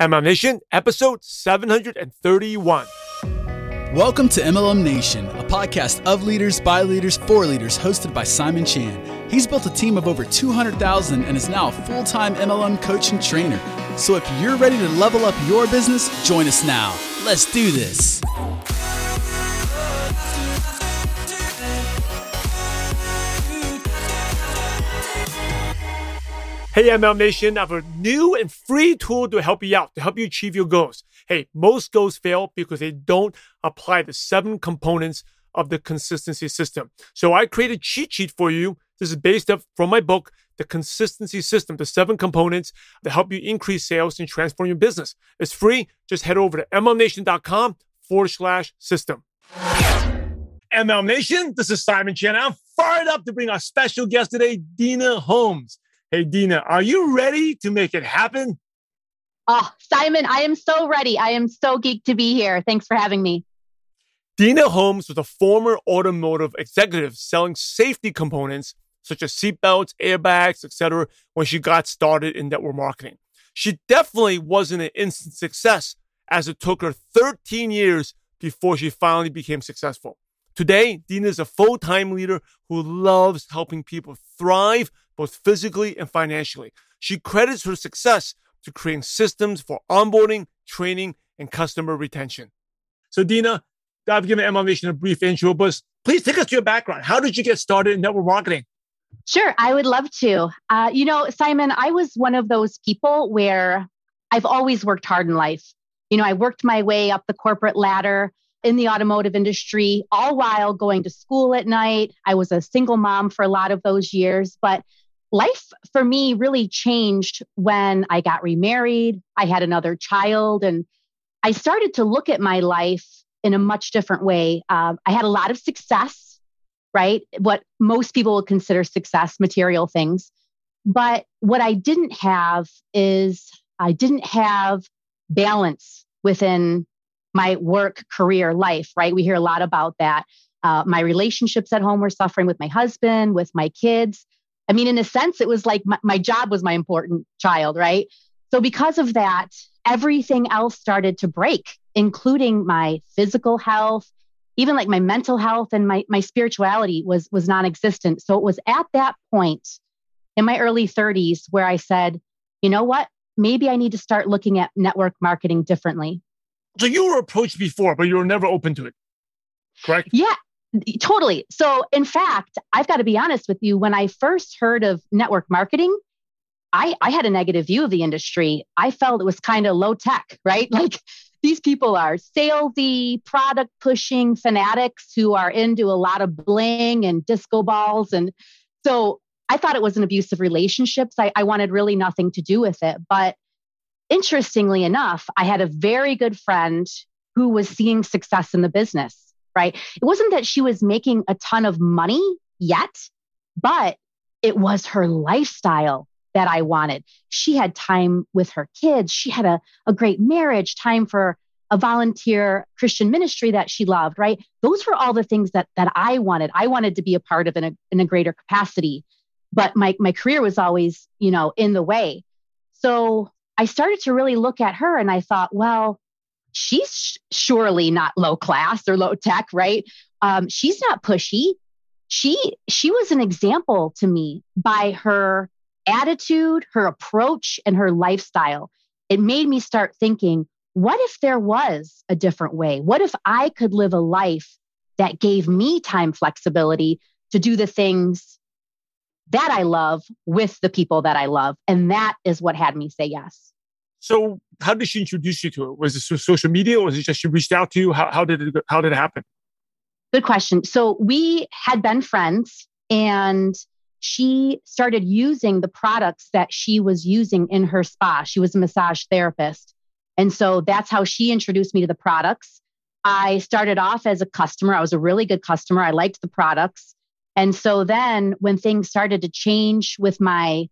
MLM Nation, episode 731. Welcome to MLM Nation, a podcast of leaders, by leaders, for leaders, hosted by Simon Chan. He's built a team of over 200,000 and is now a full time MLM coach and trainer. So if you're ready to level up your business, join us now. Let's do this. Hey, MLM Nation, I have a new and free tool to help you out, to help you achieve your goals. Hey, most goals fail because they don't apply the seven components of the consistency system. So I created a cheat sheet for you. This is based up from my book, The Consistency System, the seven components that help you increase sales and transform your business. It's free. Just head over to mlmnation.com forward slash system. MLM Nation, this is Simon Chan. I'm fired up to bring our special guest today, Dina Holmes. Hey, Dina, are you ready to make it happen? Oh, Simon, I am so ready. I am so geeked to be here. Thanks for having me. Dina Holmes was a former automotive executive selling safety components such as seatbelts, airbags, etc. when she got started in network marketing. She definitely wasn't an instant success as it took her 13 years before she finally became successful. Today, Dina is a full-time leader who loves helping people thrive both physically and financially. She credits her success to creating systems for onboarding, training, and customer retention. So, Dina, I've given MLM Nation a brief intro, but please take us to your background. How did you get started in network marketing? Sure, I would love to. Uh, you know, Simon, I was one of those people where I've always worked hard in life. You know, I worked my way up the corporate ladder in the automotive industry, all while going to school at night. I was a single mom for a lot of those years, but life for me really changed when I got remarried. I had another child, and I started to look at my life in a much different way. Uh, I had a lot of success, right? What most people would consider success, material things. But what I didn't have is I didn't have balance within my work, career, life, right? We hear a lot about that. Uh, my relationships at home were suffering with my husband, with my kids. I mean, in a sense, it was like my, my job was my important child, right? So, because of that, everything else started to break, including my physical health, even like my mental health and my, my spirituality was, was non existent. So, it was at that point in my early 30s where I said, you know what? Maybe I need to start looking at network marketing differently. So, you were approached before, but you were never open to it, correct? Yeah. Totally. So, in fact, I've got to be honest with you. When I first heard of network marketing, I, I had a negative view of the industry. I felt it was kind of low tech, right? Like these people are salesy, product pushing fanatics who are into a lot of bling and disco balls. And so I thought it was an abusive relationships. I, I wanted really nothing to do with it. But interestingly enough, I had a very good friend who was seeing success in the business right? It wasn't that she was making a ton of money yet, but it was her lifestyle that I wanted. She had time with her kids. She had a, a great marriage, time for a volunteer Christian ministry that she loved, right? Those were all the things that that I wanted. I wanted to be a part of in a, in a greater capacity. But my my career was always, you know, in the way. So I started to really look at her and I thought, well, she's surely not low class or low tech, right? Um, she's not pushy. She she was an example to me by her attitude, her approach, and her lifestyle. It made me start thinking, what if there was a different way? What if I could live a life that gave me time flexibility to do the things that I love with the people that I love? And that is what had me say yes. So, how did she introduce you to it? Was it social media, or was it just she reached out to you? How, how did it How did it happen? Good question. So we had been friends, and she started using the products that she was using in her spa. She was a massage therapist, and so that's how she introduced me to the products. I started off as a customer. I was a really good customer. I liked the products. And so then when things started to change with my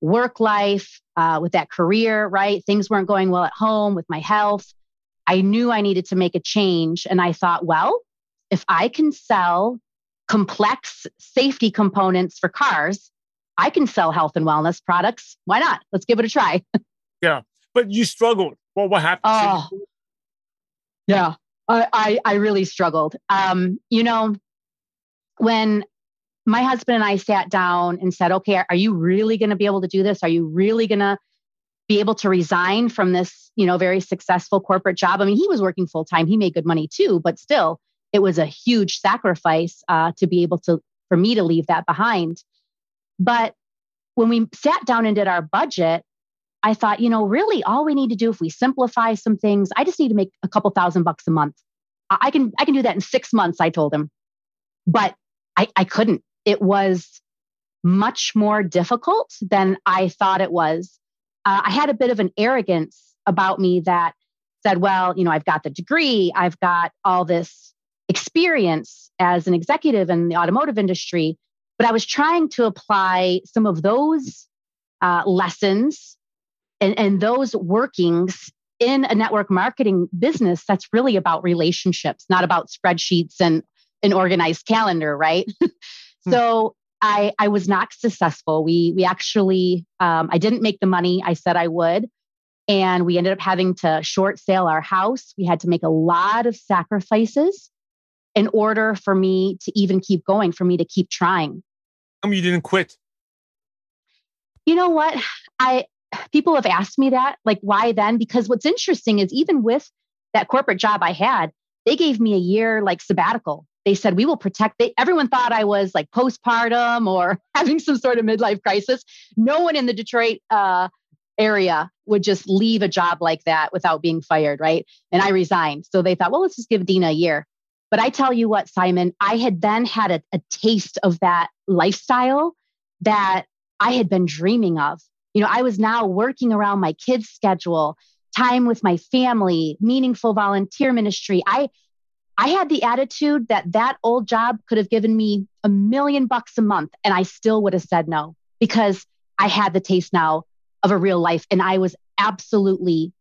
work life, uh, with that career, right? Things weren't going well at home with my health. I knew I needed to make a change. And I thought, well, if I can sell complex safety components for cars, I can sell health and wellness products. Why not? Let's give it a try. yeah. but you struggled. Well, what happened? Oh, yeah, I, I, I really struggled. Um, you know, when my husband and I sat down and said, okay, are you really going to be able to do this? Are you really going to be able to resign from this, you know, very successful corporate job? I mean, he was working full time. He made good money too, but still, it was a huge sacrifice uh, to be able to, for me to leave that behind. But when we sat down and did our budget, I thought, you know, really all we need to do if we simplify some things, I just need to make a couple thousand bucks a month. I can I can do that in 6 months, I told him. But I, I couldn't. It was much more difficult than I thought it was. Uh, I had a bit of an arrogance about me that said, well, you know, I've got the degree, I've got all this experience as an executive in the automotive industry, but I was trying to apply some of those uh, lessons and, and those workings in a network marketing business that's really about relationships, not about spreadsheets and an organized calendar, right? Hmm. so I I was not successful. We we actually um, I didn't make the money I said I would, and we ended up having to short sale our house. We had to make a lot of sacrifices in order for me to even keep going, for me to keep trying. How you didn't quit? You know what? I people have asked me that, like, why then? Because what's interesting is even with that corporate job I had, they gave me a year like sabbatical. They said, we will protect. They, everyone thought I was like postpartum or having some sort of midlife crisis. No one in the Detroit uh, area would just leave a job like that without being fired, right? And I resigned. So they thought, well, let's just give Dina a year. But I tell you what, Simon, I had then had a, a taste of that lifestyle that I had been dreaming of you know, I was now working around my kids' schedule, time with my family, meaningful volunteer ministry. I I had the attitude that that old job could have given me a million bucks a month and I still would have said no because I had the taste now of a real life and I was absolutely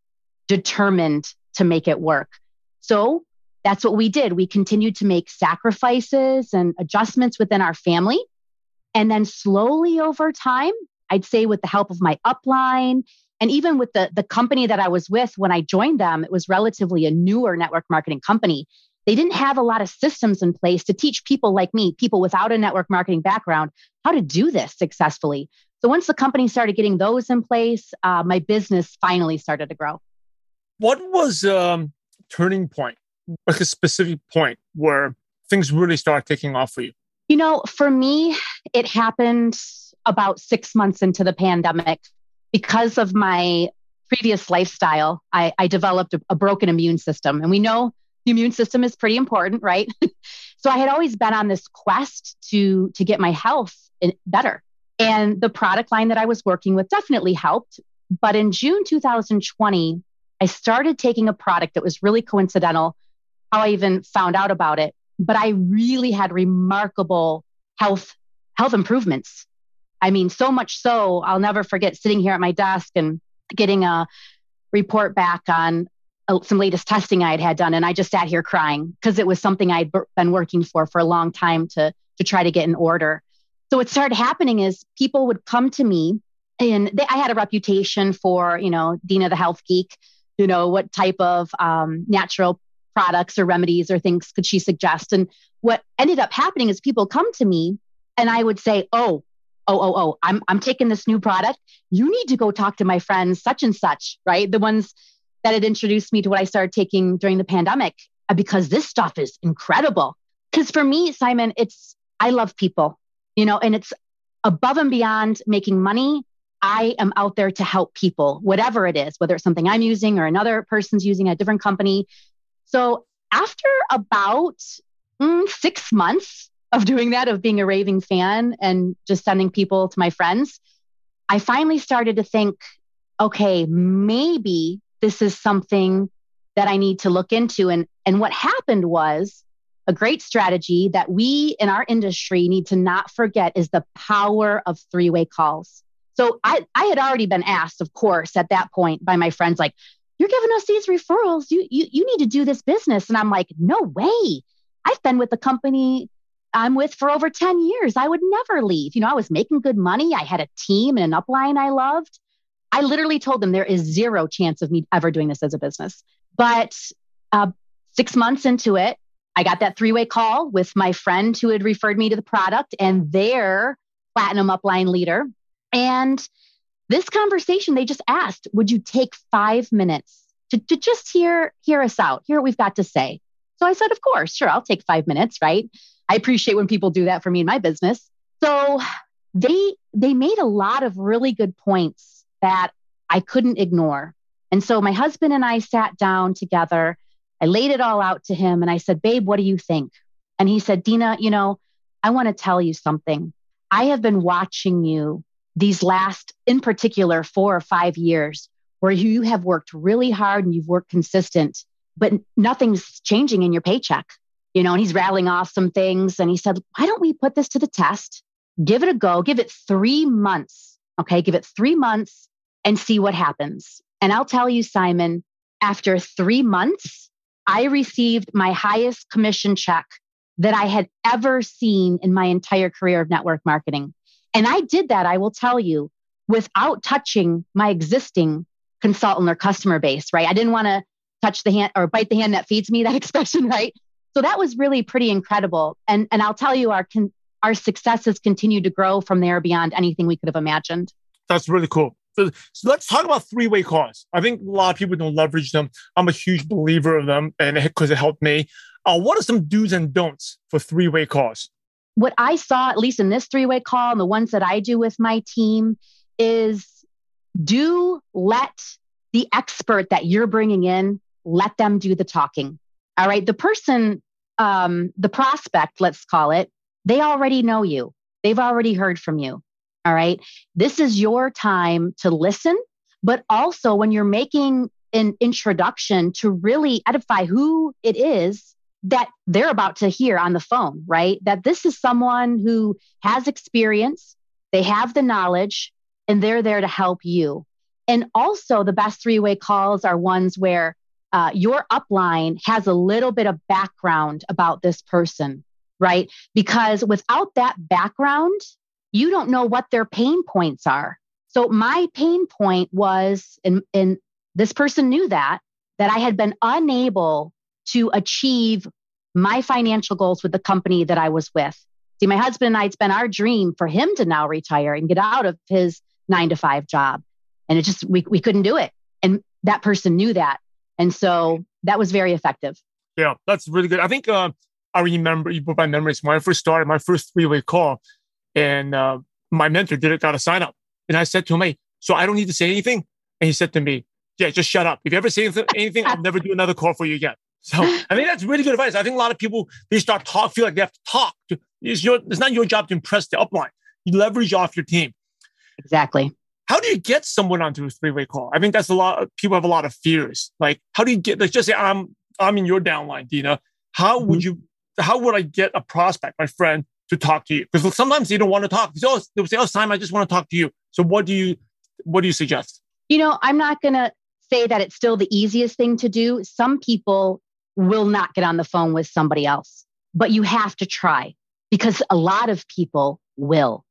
determined to make it work. So that's what we did. We continued to make sacrifices and adjustments within our family. And then slowly over time, I'd say with the help of my upline and even with the, the company that I was with when I joined them, it was relatively a newer network marketing company. They didn't have a lot of systems in place to teach people like me, people without a network marketing background, how to do this successfully. So once the company started getting those in place, uh, my business finally started to grow. What was um turning point, like a specific point where things really started taking off for you? You know, for me, it happened about six months into the pandemic, because of my previous lifestyle, I, I developed a, a broken immune system. And we know the immune system is pretty important, right? so I had always been on this quest to, to get my health better. And the product line that I was working with definitely helped. But in June 2020, I started taking a product that was really coincidental, how I even found out about it. But I really had remarkable health health improvements I mean, so much so, I'll never forget sitting here at my desk and getting a report back on some latest testing I had had done. And I just sat here crying because it was something I'd been working for for a long time to, to try to get in order. So what started happening is people would come to me and they, I had a reputation for, you know, Dina the health geek, you know, what type of um, natural products or remedies or things could she suggest? And what ended up happening is people come to me and I would say, oh, oh, oh, oh, I'm, I'm taking this new product. You need to go talk to my friends, such and such, right? The ones that had introduced me to what I started taking during the pandemic, uh, because this stuff is incredible. Because for me, Simon, it's, I love people, you know, and it's above and beyond making money. I am out there to help people, whatever it is, whether it's something I'm using or another person's using a different company. So after about mm, six months, of doing that, of being a raving fan and just sending people to my friends, I finally started to think, okay, maybe this is something that I need to look into. And, and what happened was a great strategy that we in our industry need to not forget is the power of three way calls. So I, I had already been asked, of course, at that point by my friends, like, you're giving us these referrals. You, you, you need to do this business. And I'm like, no way. I've been with the company I'm with for over 10 years. I would never leave. You know, I was making good money. I had a team and an upline I loved. I literally told them there is zero chance of me ever doing this as a business. But uh, six months into it, I got that three way call with my friend who had referred me to the product and their platinum upline leader. And this conversation, they just asked, Would you take five minutes to, to just hear, hear us out, hear what we've got to say? So I said, Of course, sure, I'll take five minutes, right? I appreciate when people do that for me in my business. So they they made a lot of really good points that I couldn't ignore. And so my husband and I sat down together. I laid it all out to him and I said, Babe, what do you think? And he said, Dina, you know, I want to tell you something. I have been watching you these last, in particular, four or five years where you have worked really hard and you've worked consistent, but nothing's changing in your paycheck. You know, and he's rattling off some things. And he said, Why don't we put this to the test? Give it a go, give it three months. Okay. Give it three months and see what happens. And I'll tell you, Simon, after three months, I received my highest commission check that I had ever seen in my entire career of network marketing. And I did that, I will tell you, without touching my existing consultant or customer base, right? I didn't want to touch the hand or bite the hand that feeds me, that expression, right? So that was really pretty incredible. And, and I'll tell you, our, our successes continued to grow from there beyond anything we could have imagined. That's really cool. So, so let's talk about three way calls. I think a lot of people don't leverage them. I'm a huge believer of them, and because it, it helped me. Uh, what are some do's and don'ts for three way calls? What I saw, at least in this three way call and the ones that I do with my team, is do let the expert that you're bringing in let them do the talking. All right. The person, um, the prospect, let's call it, they already know you. They've already heard from you. All right. This is your time to listen, but also when you're making an introduction to really edify who it is that they're about to hear on the phone, right? That this is someone who has experience, they have the knowledge, and they're there to help you. And also, the best three way calls are ones where uh, your upline has a little bit of background about this person, right? Because without that background, you don't know what their pain points are. So my pain point was, and, and this person knew that, that I had been unable to achieve my financial goals with the company that I was with. See, my husband and I, it's been our dream for him to now retire and get out of his nine to five job. And it just, we, we couldn't do it. And that person knew that. And so that was very effective. Yeah, that's really good. I think uh, I remember you put my memories when I first started my first three way call. And uh, my mentor did it, got a sign up. And I said to him, Hey, so I don't need to say anything. And he said to me, Yeah, just shut up. If you ever say anything, I'll never do another call for you again. So I think that's really good advice. I think a lot of people, they start talk, feel like they have to talk. It's, your, it's not your job to impress the upline. You leverage off your team. Exactly. How do you get someone onto a three-way call? I think that's a lot. Of, people have a lot of fears. Like, how do you get? Let's just say I'm I'm in your downline, Dina. How would mm-hmm. you? How would I get a prospect, my friend, to talk to you because sometimes they don't want to talk. Oh, they'll say, "Oh, Simon, I just want to talk to you." So, what do you what do you suggest? You know, I'm not going to say that it's still the easiest thing to do. Some people will not get on the phone with somebody else, but you have to try because a lot of people will.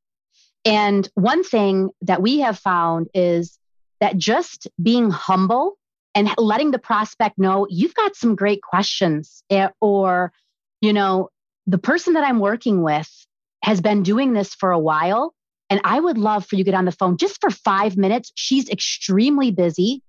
And one thing that we have found is that just being humble and letting the prospect know you've got some great questions eh, or you know the person that I'm working with has been doing this for a while. And I would love for you to get on the phone just for five minutes. She's extremely busy.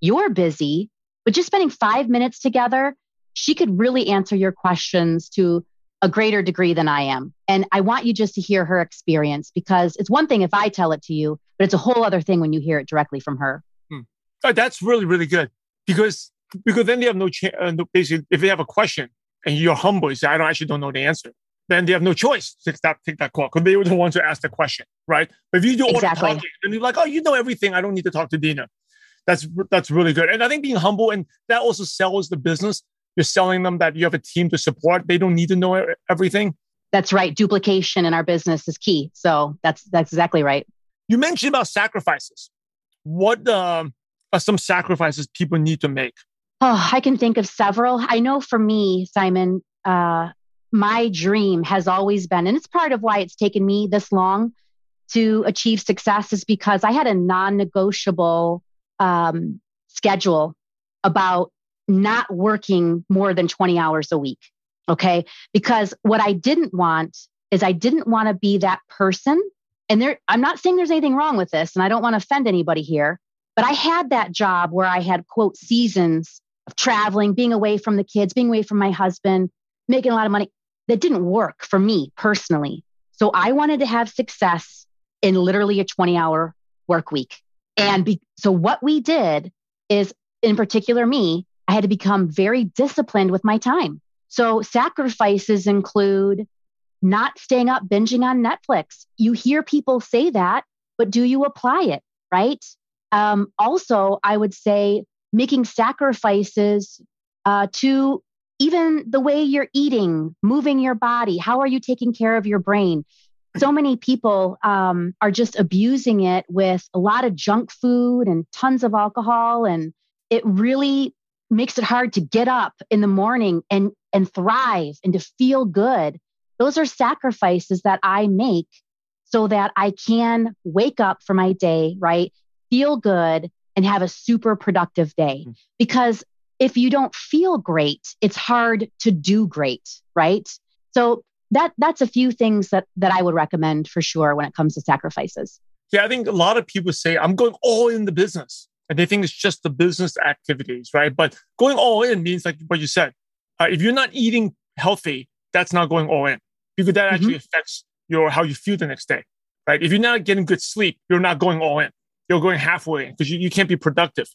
You're busy, but just spending five minutes together, she could really answer your questions to a greater degree than I am. And I want you just to hear her experience because it's one thing if I tell it to you, but it's a whole other thing when you hear it directly from her. Hmm. Oh, that's really, really good because because then they have no chance. Uh, basically, if they have a question, and you're humble, you say, I don't actually don't know the answer, then they have no choice to take that, take that call because they were the ones who asked the question, right? But if you do all exactly. the talking and you're like, oh, you know everything, I don't need to talk to Dina. That's that's really good. And I think being humble and that also sells the business. You're selling them that you have a team to support. They don't need to know everything. That's right. Duplication in our business is key. So that's that's exactly right. You mentioned about sacrifices. What um, are some sacrifices people need to make? Oh, I can think of several. I know for me, Simon, uh, my dream has always been, and it's part of why it's taken me this long, to achieve success is because I had a non negotiable um, schedule about not working more than 20 hours a week. Okay. Because what I didn't want is I didn't want to be that person. And there, I'm not saying there's anything wrong with this, and I don't want to offend anybody here, but I had that job where I had, quote, seasons of traveling, being away from the kids, being away from my husband, making a lot of money. That didn't work for me personally. So I wanted to have success in literally a 20 hour work week. And be, so what we did is, in particular, me, I had to become very disciplined with my time. So sacrifices include not staying up binging on Netflix. You hear people say that, but do you apply it? Right. Um, also, I would say making sacrifices uh, to even the way you're eating, moving your body. How are you taking care of your brain? So many people um, are just abusing it with a lot of junk food and tons of alcohol. And it really makes it hard to get up in the morning and, and thrive and to feel good. Those are sacrifices that I make so that I can wake up for my day, right? Feel good and have a super productive day. Mm. Because if you don't feel great, it's hard to do great, right? So that that's a few things that that I would recommend for sure when it comes to sacrifices. Yeah, I think a lot of people say I'm going all in the business, and they think it's just the business activities, right? But going all in means like what you said. Uh, if you're not eating healthy, that's not going all in because that actually mm-hmm. affects your how you feel the next day, right? If you're not getting good sleep, you're not going all in. You're going halfway because you, you can't be productive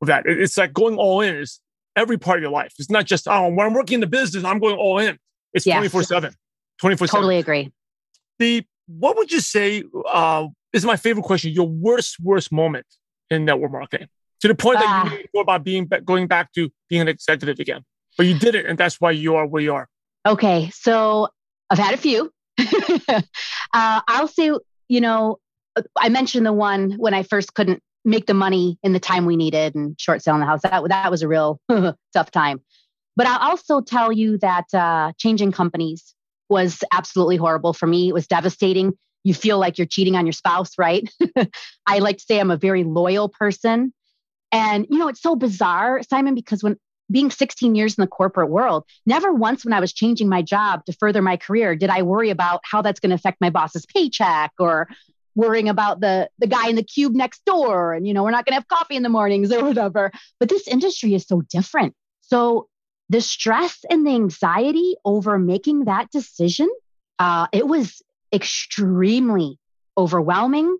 with that. It, it's like going all in is every part of your life. It's not just oh when I'm working in the business, I'm going all in. It's twenty four seven. 24 7. Totally agree. The what would you say uh, is my favorite question? Your worst worst moment in network marketing to the point uh, that you ah. thought about being going back to being an executive again, but you did it, and that's why you are where you are. Okay, so I've had a few. uh, I'll say, you know, I mentioned the one when I first couldn't make the money in the time we needed and short selling the house. That that was a real tough time. But I'll also tell you that uh, changing companies was absolutely horrible for me. It was devastating. You feel like you're cheating on your spouse, right? I like to say I'm a very loyal person. And, you know, it's so bizarre, Simon, because when being 16 years in the corporate world, never once when I was changing my job to further my career did I worry about how that's going to affect my boss's paycheck or worrying about the the guy in the cube next door and you know we're not going to have coffee in the mornings or whatever but this industry is so different so the stress and the anxiety over making that decision, uh, it was extremely overwhelming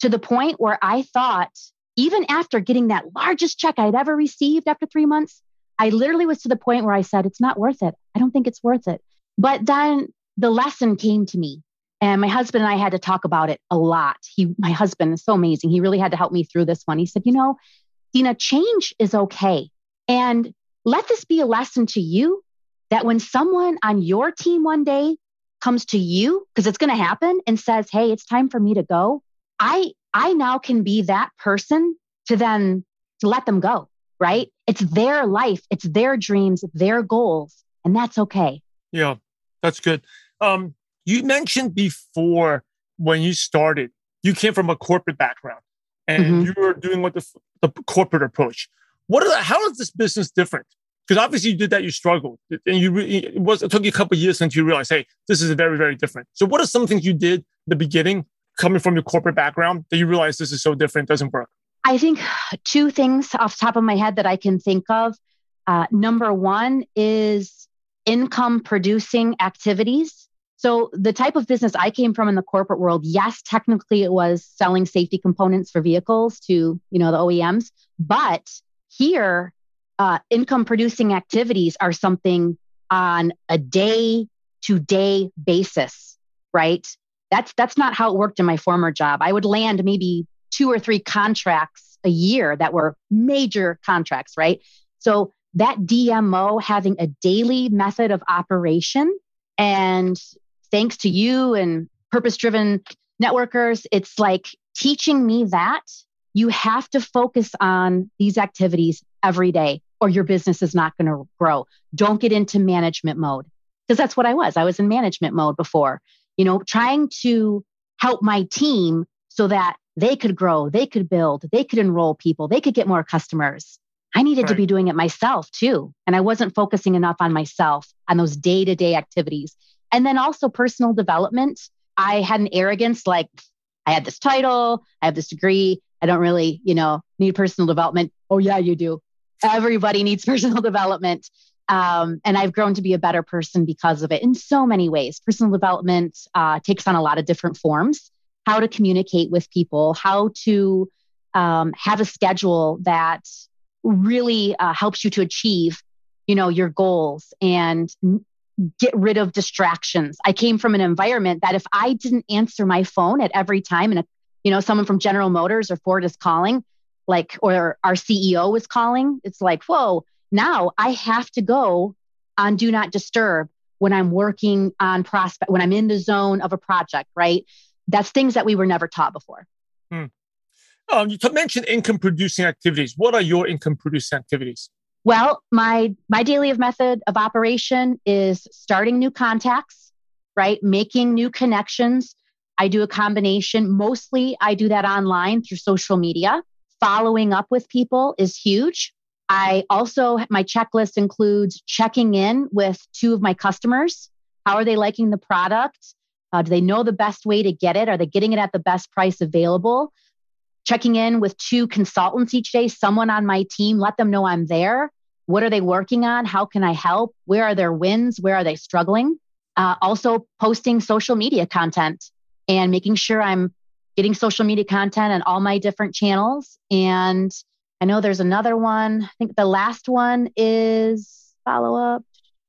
to the point where I thought, even after getting that largest check I'd ever received after three months, I literally was to the point where I said, it's not worth it. I don't think it's worth it. But then the lesson came to me. And my husband and I had to talk about it a lot. He, my husband is so amazing. He really had to help me through this one. He said, you know, Dina, change is okay. And let this be a lesson to you that when someone on your team one day comes to you, because it's going to happen, and says, Hey, it's time for me to go, I, I now can be that person to then to let them go, right? It's their life, it's their dreams, their goals, and that's okay. Yeah, that's good. Um, you mentioned before when you started, you came from a corporate background and mm-hmm. you were doing what the, the corporate approach. What are the, how is this business different? Because obviously you did that, you struggled, and you it was it took you a couple years until you realized, hey, this is very very different. So what are some things you did in the beginning, coming from your corporate background, that you realize this is so different, doesn't work? I think two things off top of my head that I can think of. Uh, number one is income producing activities. So the type of business I came from in the corporate world, yes, technically it was selling safety components for vehicles to, you know, the OEMs, but here, uh, income producing activities are something on a day to day basis, right? That's that's not how it worked in my former job. I would land maybe two or three contracts a year that were major contracts, right? So that DMO having a daily method of operation and thanks to you and purpose driven networkers, it's like teaching me that you have to focus on these activities every day or your business is not going to grow. Don't get into management mode because that's what I was. I was in management mode before, you know, trying to help my team so that they could grow, they could build, they could enroll people, they could get more customers. I needed right. to be doing it myself too. And I wasn't focusing enough on myself, on those day to day activities. And then also personal development. I had an arrogance like, I had this title, I have this degree. I don't really, you know, need personal development. Oh, yeah, you do. Everybody needs personal development. Um, and I've grown to be a better person because of it in so many ways. Personal development uh, takes on a lot of different forms how to communicate with people, how to um, have a schedule that really uh, helps you to achieve you know your goals and get rid of distractions i came from an environment that if i didn't answer my phone at every time and a, you know someone from general motors or ford is calling like or our ceo is calling it's like whoa now I have to go on do not disturb when I'm working on prospect, when I'm in the zone of a project, right? That's things that we were never taught before. Hmm. Um, you mentioned income producing activities. What are your income producing activities? Well, my my daily of method of operation is starting new contacts, right? Making new connections. I do a combination. Mostly I do that online through social media. Following up with people is huge. I also, my checklist includes checking in with two of my customers. How are they liking the product? Uh, do they know the best way to get it? Are they getting it at the best price available? Checking in with two consultants each day, someone on my team, let them know I'm there. What are they working on? How can I help? Where are their wins? Where are they struggling? Uh, also, posting social media content and making sure I'm getting social media content on all my different channels and I know there's another one. I think the last one is follow up.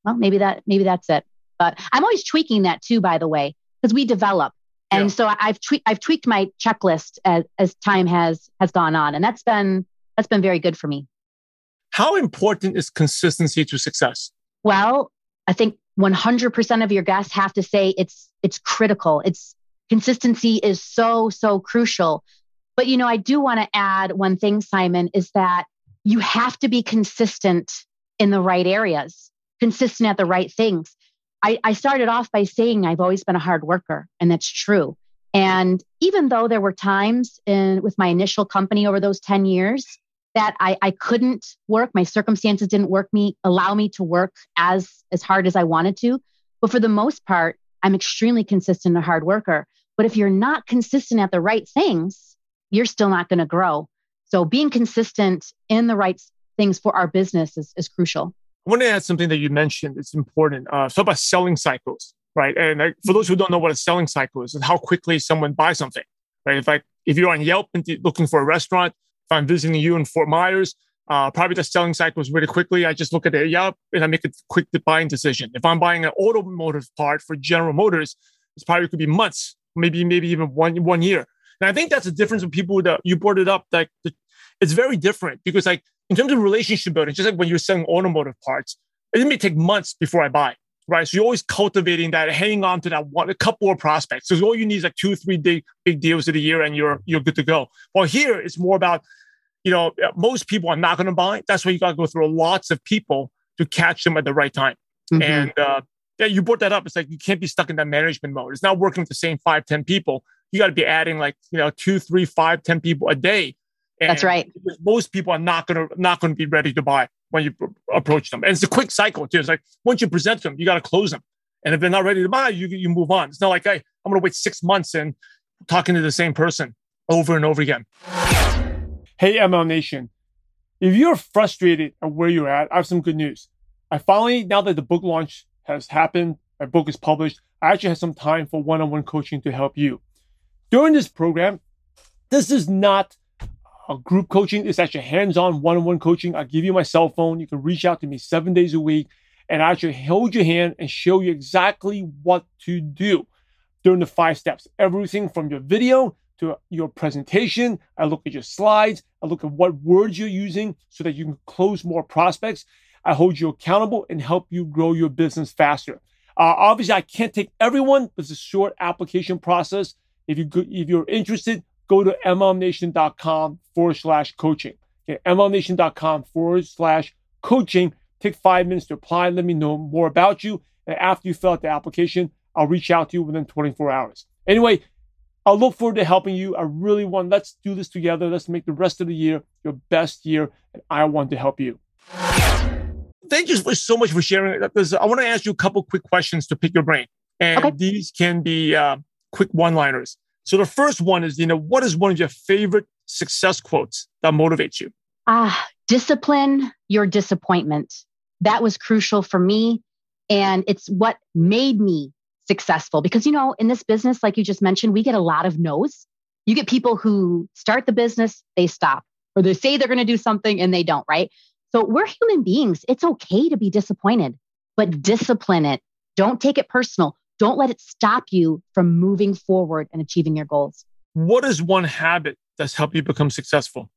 Well, maybe that maybe that's it. But I'm always tweaking that too, by the way, because we develop. And yeah. so I've tweaked I've tweaked my checklist as, as time has has gone on, and that's been that's been very good for me. How important is consistency to success? Well, I think 100% of your guests have to say it's it's critical. It's consistency is so so crucial but, you know, I do want to add one thing, Simon, is that you have to be consistent in the right areas, consistent at the right things. I, I started off by saying I've always been a hard worker, and that's true. And even though there were times in with my initial company over those 10 years that I, I couldn't work, my circumstances didn't work me, allow me to work as as hard as I wanted to. But for the most part, I'm extremely consistent and a hard worker. But if you're not consistent at the right things, you're still not going to grow. So being consistent in the right things for our business is, is crucial. I want to add something that you mentioned. It's important. Uh, so about selling cycles, right? And uh, for those who don't know what a selling cycle is, and how quickly someone buys something, right? If I if you're on Yelp and looking for a restaurant, if I'm visiting you in Fort Myers, uh, probably the selling cycle is really quickly. I just look at the Yelp and I make a quick buying decision. If I'm buying an automotive part for General Motors, it's probably could be months, maybe maybe even one one year. And I think that's the difference with people that you brought it up. Like the, it's very different because like in terms of relationship building, just like when you're selling automotive parts, it may take months before I buy. Right. So you're always cultivating that, hanging on to that one, a couple of prospects. So all you need is like two three big, big deals of the year and you're, you're good to go. Well, here it's more about, you know, most people are not going to buy. That's why you got to go through lots of people to catch them at the right time. Mm-hmm. And, uh, yeah, you brought that up. It's like you can't be stuck in that management mode. It's not working with the same five, ten people you got to be adding like you know two, three, five, ten people a day. And That's right. Most people are not gonna not gonna be ready to buy when you approach them, and it's a quick cycle too. It's like once you present them, you got to close them, and if they're not ready to buy, you you move on. It's not like hey, I'm gonna wait six months and talking to the same person over and over again. Hey, MLM Nation. If you're frustrated at where you're at, I have some good news. I finally, now that the book launch has happened, my book is published, I actually have some time for one on one coaching to help you. During this program, this is not a group coaching. It's actually hands-on one-on-one coaching. I give you my cell phone. You can reach out to me seven days a week and I actually hold your hand and show you exactly what to do during the five steps. Everything from your video to your presentation. I look at your slides. I look at what words you're using so that you can close more prospects. I hold you accountable and help you grow your business faster. Uh, obviously, I can't take everyone. But it's a short application process. If you if you're interested, go to mlmnation.com forward slash coaching. Okay, mlmnation.com forward slash coaching. Take five minutes to apply. Let me know more about you. And after you fill out the application, I'll reach out to you within 24 hours. Anyway, I look forward to helping you. I really want, let's do this together. Let's make the rest of the year your best year. And I want to help you. Thank you so much for sharing. I want to ask you a couple quick questions to pick your brain. And okay. these can be uh, quick one liners. So the first one is, you know, what is one of your favorite success quotes that motivates you? Ah, discipline your disappointment. That was crucial for me. And it's what made me successful because, you know, in this business, like you just mentioned, we get a lot of no's. You get people who start the business, they stop, or they say they're going to do something and they don't, right? So we're human beings. It's okay to be disappointed, but discipline it. Don't take it personal. Don't let it stop you from moving forward and achieving your goals. What is one habit that's helped you become successful?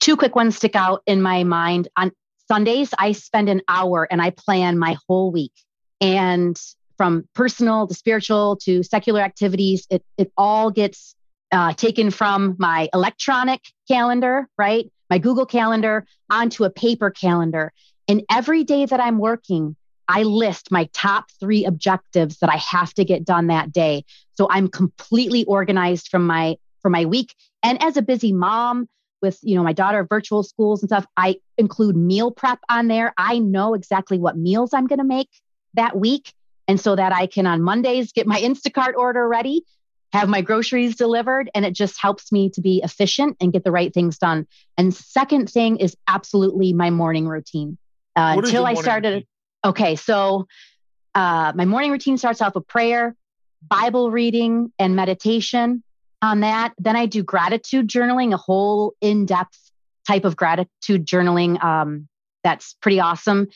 Two quick ones stick out in my mind. On Sundays, I spend an hour and I plan my whole week. And from personal to spiritual to secular activities, it, it all gets uh, taken from my electronic calendar, right? My Google calendar onto a paper calendar. And every day that I'm working, I list my top three objectives that I have to get done that day. So I'm completely organized from my for my week. And as a busy mom with you know my daughter virtual schools and stuff, I include meal prep on there. I know exactly what meals I'm going to make that week, and so that I can on Mondays get my Instacart order ready, have my groceries delivered, and it just helps me to be efficient and get the right things done. And second thing is absolutely my morning routine. Uh, until I started. Okay, so uh, my morning routine starts off with prayer, Bible reading, and meditation on that. Then I do gratitude journaling, a whole in depth type of gratitude journaling. Um, that's pretty awesome.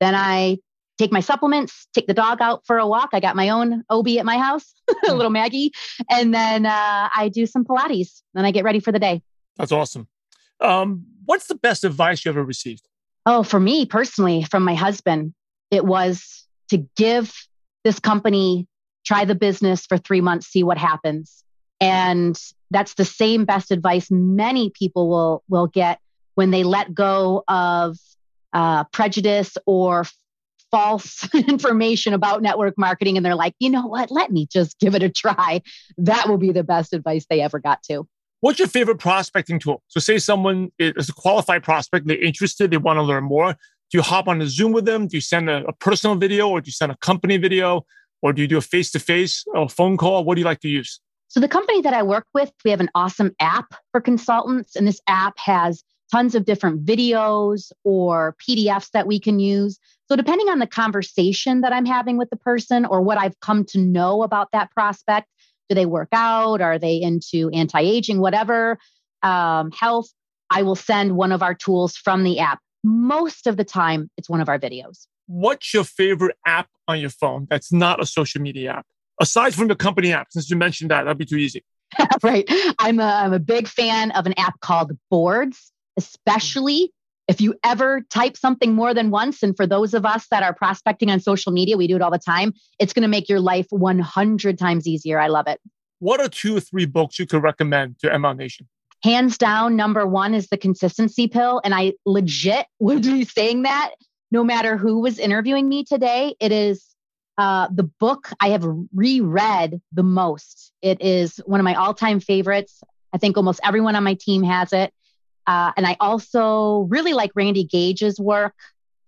Then I take my supplements, take the dog out for a walk. I got my own OB at my house, a hmm. little Maggie. And then uh, I do some Pilates. Then I get ready for the day. That's awesome. Um, what's the best advice you ever received? Oh, for me personally, from my husband, it was to give this company, try the business for three months, see what happens. And that's the same best advice many people will will get when they let go of uh, prejudice or false information about network marketing and they're like, you know what, let me just give it a try. That will be the best advice they ever got to. What's your favorite prospecting tool? So, say someone is a qualified prospect, they're interested, they want to learn more. Do you hop on a Zoom with them? Do you send a, a personal video or do you send a company video? Or do you do a face to face or phone call? What do you like to use? So, the company that I work with, we have an awesome app for consultants, and this app has tons of different videos or PDFs that we can use. So, depending on the conversation that I'm having with the person or what I've come to know about that prospect, do they work out? Are they into anti aging, whatever, um, health? I will send one of our tools from the app most of the time it's one of our videos. What's your favorite app on your phone that's not a social media app? Aside from the company app, since you mentioned that, that'd be too easy. right. I'm a, I'm a big fan of an app called Boards, especially if you ever type something more than once. And for those of us that are prospecting on social media, we do it all the time. It's going to make your life 100 times easier. I love it. What are two or three books you could recommend to MLM Nation? Hands down, number one is the consistency pill. And I legit would be saying that no matter who was interviewing me today. It is uh, the book I have reread the most. It is one of my all time favorites. I think almost everyone on my team has it. Uh, and I also really like Randy Gage's work,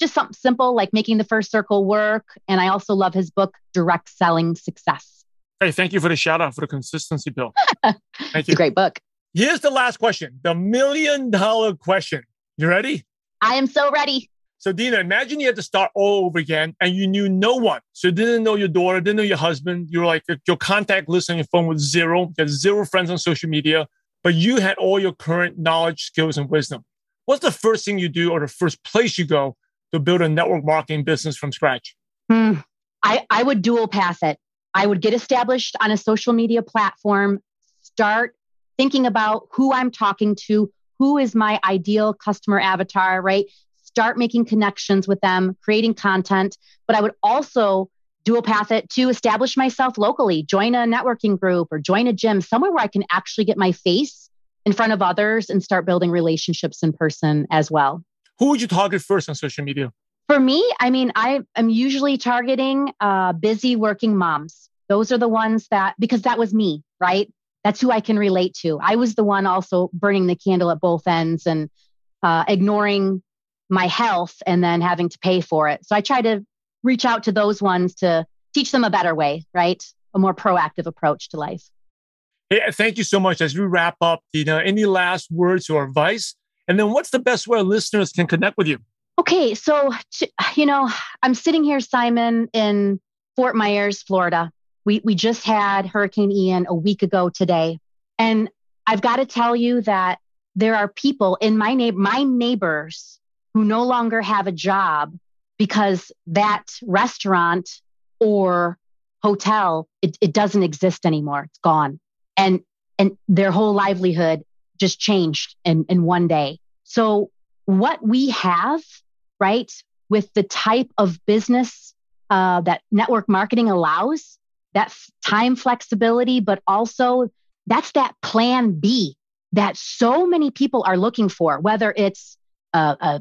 just something simple like making the first circle work. And I also love his book, Direct Selling Success. Hey, thank you for the shout out for the consistency pill. Thank you. It's a great book. Here's the last question the million dollar question. You ready? I am so ready. So, Dina, imagine you had to start all over again and you knew no one. So, you didn't know your daughter, didn't know your husband. You're like, your contact list on your phone was zero. You had zero friends on social media, but you had all your current knowledge, skills, and wisdom. What's the first thing you do or the first place you go to build a network marketing business from scratch? Hmm. I, I would dual pass it. I would get established on a social media platform, start thinking about who I'm talking to, who is my ideal customer avatar, right? Start making connections with them, creating content. But I would also dual path it to establish myself locally, join a networking group or join a gym, somewhere where I can actually get my face in front of others and start building relationships in person as well. Who would you target first on social media? For me, I mean, I am usually targeting uh, busy working moms. Those are the ones that, because that was me right? That's who I can relate to. I was the one also burning the candle at both ends and uh, ignoring my health and then having to pay for it. So I try to reach out to those ones to teach them a better way, right? A more proactive approach to life. Hey, thank you so much. As we wrap up, you know, any last words or advice? And then what's the best way listeners can connect with you? Okay, so you know, I'm sitting here, Simon, in Fort Myers, Florida. We we just had Hurricane Ian a week ago today, and I've got to tell you that there are people in my neighbor, my neighbors, who no longer have a job because that restaurant or hotel it, it doesn't exist anymore. It's gone, and and their whole livelihood just changed in in one day. So what we have, right, with the type of business uh, that network marketing allows, that time flexibility, but also that's that plan B that so many people are looking for, whether it's uh, uh,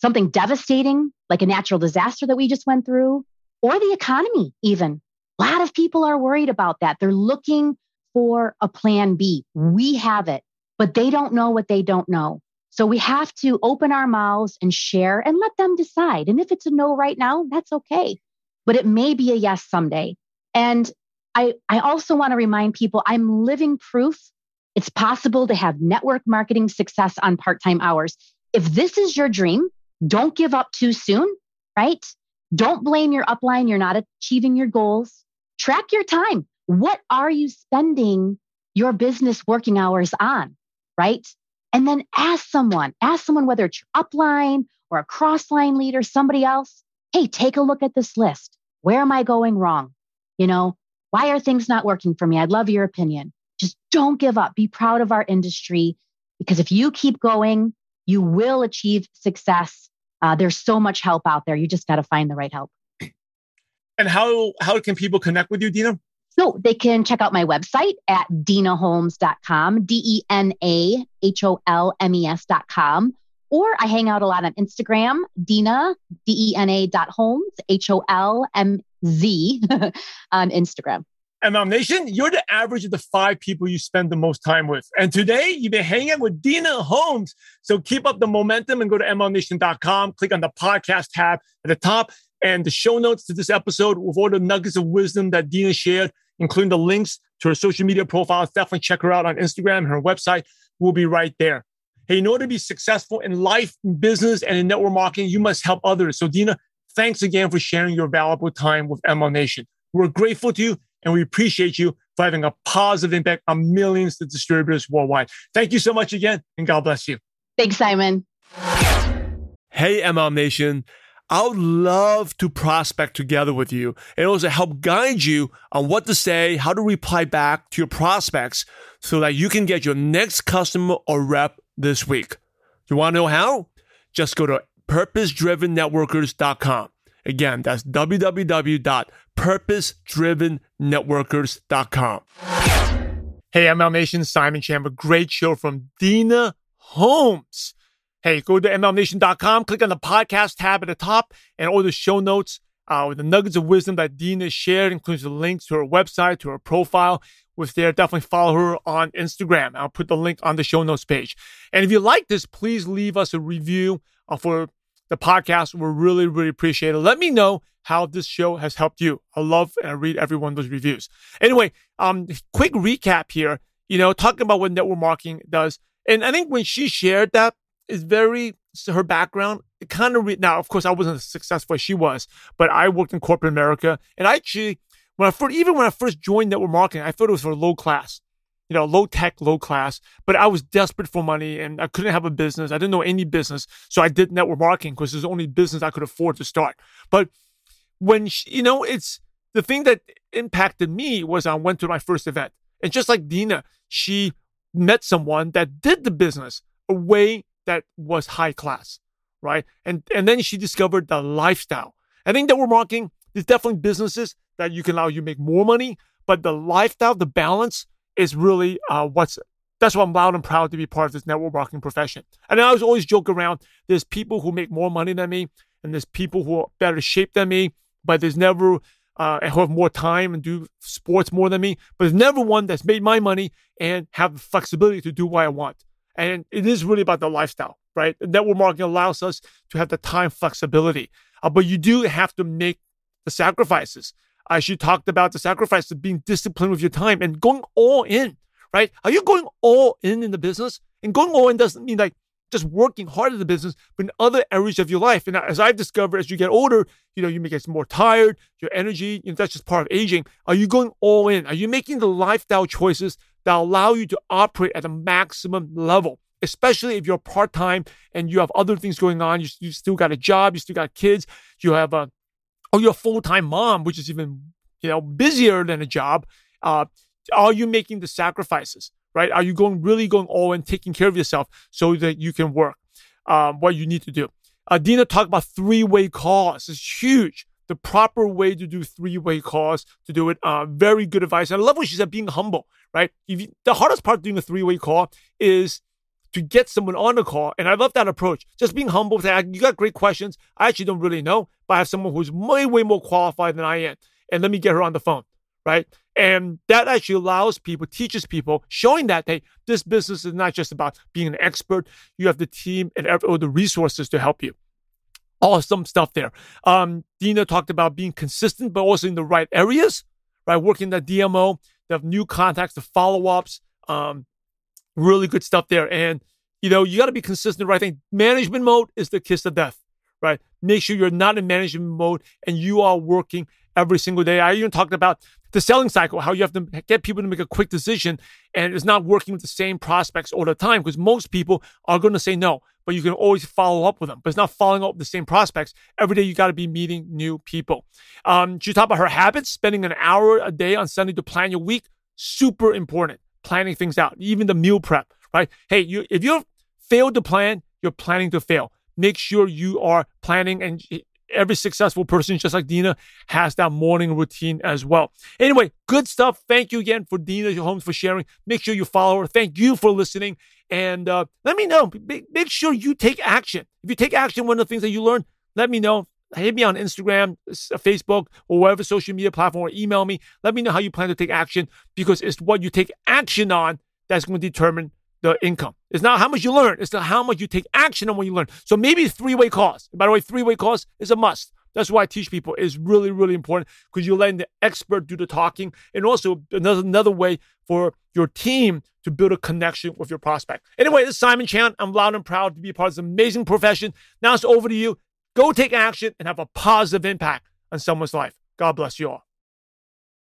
something devastating like a natural disaster that we just went through, or the economy, even. A lot of people are worried about that. They're looking for a plan B. We have it, but they don't know what they don't know. So we have to open our mouths and share and let them decide. And if it's a no right now, that's okay. But it may be a yes someday. And I, I also want to remind people I'm living proof it's possible to have network marketing success on part time hours. If this is your dream, don't give up too soon, right? Don't blame your upline. You're not achieving your goals. Track your time. What are you spending your business working hours on, right? And then ask someone, ask someone, whether it's your upline or a crossline leader, somebody else, hey, take a look at this list. Where am I going wrong? You know, why are things not working for me? I'd love your opinion. Just don't give up. Be proud of our industry because if you keep going, you will achieve success. Uh, there's so much help out there. You just got to find the right help. And how how can people connect with you, Dena? So they can check out my website at denaholmes.com, D E N A H O L M E S.com. Or I hang out a lot on Instagram, Dena, D E N A dot Holmes, H O L M Z on Instagram. MLM Nation, you're the average of the five people you spend the most time with. And today you've been hanging out with Dena Holmes. So keep up the momentum and go to MLMNation.com, click on the podcast tab at the top and the show notes to this episode with all the nuggets of wisdom that Dena shared including the links to her social media profiles. Definitely check her out on Instagram. Her website will be right there. Hey, in order to be successful in life, business, and in network marketing, you must help others. So, Dena, thanks again for sharing your valuable time with MLM Nation. We're grateful to you and we appreciate you for having a positive impact on millions of distributors worldwide. Thank you so much again, and God bless you. Thanks, Simon. Hey, MLM Nation. I would love to prospect together with you and also help guide you on what to say, how to reply back to your prospects so that you can get your next customer or rep this week. You want to know how? Just go to purposedrivennetworkers.com. Again, that's www.purposedrivennetworkers.com. Hey, MLM Nation, Simon Chan, a great show from Dena Holmes. Hey, go to MLMNation.com, click on the podcast tab at the top, and all the show notes uh, with the nuggets of wisdom that Dena shared, includes the links to her website, to her profile. With there, definitely follow her on Instagram. I'll put the link on the show notes page. And if you like this, please leave us a review uh, for the podcast. We really, really appreciate it. Let me know how this show has helped you. I love and I read every one of those reviews. Anyway, um, quick recap here. You know, talking about what network marketing does. And I think when she shared that, is very her background. It kind of re- now, of course, I wasn't as successful as she was, but I worked in corporate America, and I actually when I first even when I first joined network marketing, I thought it was for low class, you know, low tech, low class. But I was desperate for money, and I couldn't have a business. I didn't know any business, so I did network marketing because it was the only business I could afford to start. But when she, you know, it's the thing that impacted me was I went to my first event, and just like Dena, she met someone that did the business a way that was high class, right? And and then she discovered the lifestyle. I think that we're marketing. There's definitely businesses that you can allow you make more money, but the lifestyle, the balance is really uh, what's. That's why I'm loud and proud to be part of this network marketing profession. And I always always joke around. There's people who make more money than me, and there's people who are better shape than me, but there's never uh, who have more time and do sports more than me, but there's never one that's made my money and have the flexibility to do what I want. And it is really about the lifestyle, right? Network marketing allows us to have the time flexibility, uh, but you do have to make the sacrifices. Uh, as you talked about the sacrifice of being disciplined with your time and going all in, right? Are you going all in in the business? And going all in doesn't mean like just working hard at the business, but in other areas of your life. And as I've discovered, as you get older, you know, you may get more tired, your energy, you know, that's just part of aging. Are you going all in? Are you making the lifestyle choices that allow you to operate at a maximum level? Especially if you're part time and you have other things going on, you, you still got a job, you still got kids, you have a, or you're a full time mom, which is even, you know, busier than a job. Uh, are you making the sacrifices? right? Are you going really going all in, taking care of yourself so that you can work um, what you need to do? Uh, Dena talked about three-way calls. It's huge. The proper way to do three-way calls to do it. Uh, very good advice. I love what she said, being humble, right? You, the hardest part of doing a three-way call is to get someone on the call. And I love that approach. Just being humble. Say, you got great questions. I actually don't really know, but I have someone who's way, way more qualified than I am. And let me get her on the phone, right? And that actually allows people, teaches people, showing that hey, this business is not just about being an expert. You have the team and all the resources to help you. Awesome stuff there. Um, Dena talked about being consistent, but also in the right areas, right? Working the DMO, the new contacts, the follow ups, um, really good stuff there. And you know, you got to be consistent, right? I think management mode is the kiss of death, right? Make sure you're not in management mode and you are working every single day. I even talked about the selling cycle, how you have to get people to make a quick decision and it's not working with the same prospects all the time because most people are going to say no, but you can always follow up with them. But it's not following up with the same prospects. Every day you got to be meeting new people. Um, she talked about her habits, spending an hour a day on Sunday to plan your week. Super important. Planning things out, even the meal prep, right? Hey, you if you failed to plan, you're planning to fail. Make sure you are planning and every successful person, just like Dena, has that morning routine as well. Anyway, good stuff. Thank you again for Dena Holmes for sharing. Make sure you follow her. Thank you for listening. And uh, let me know. Make, make sure you take action. If you take action, one of the things that you learn, let me know. Hit me on Instagram, Facebook, or whatever social media platform, or email me. Let me know how you plan to take action because it's what you take action on that's going to determine the income. It's not how much you learn, it's how much you take action on what you learn. So maybe three way calls. By the way, three way calls is a must. That's why I teach people is really, really important because you're letting the expert do the talking. And also another, another way for your team to build a connection with your prospect. Anyway, this is Simon Chan. I'm loud and proud to be a part of this amazing profession. Now it's over to you. Go take action and have a positive impact on someone's life. God bless you all.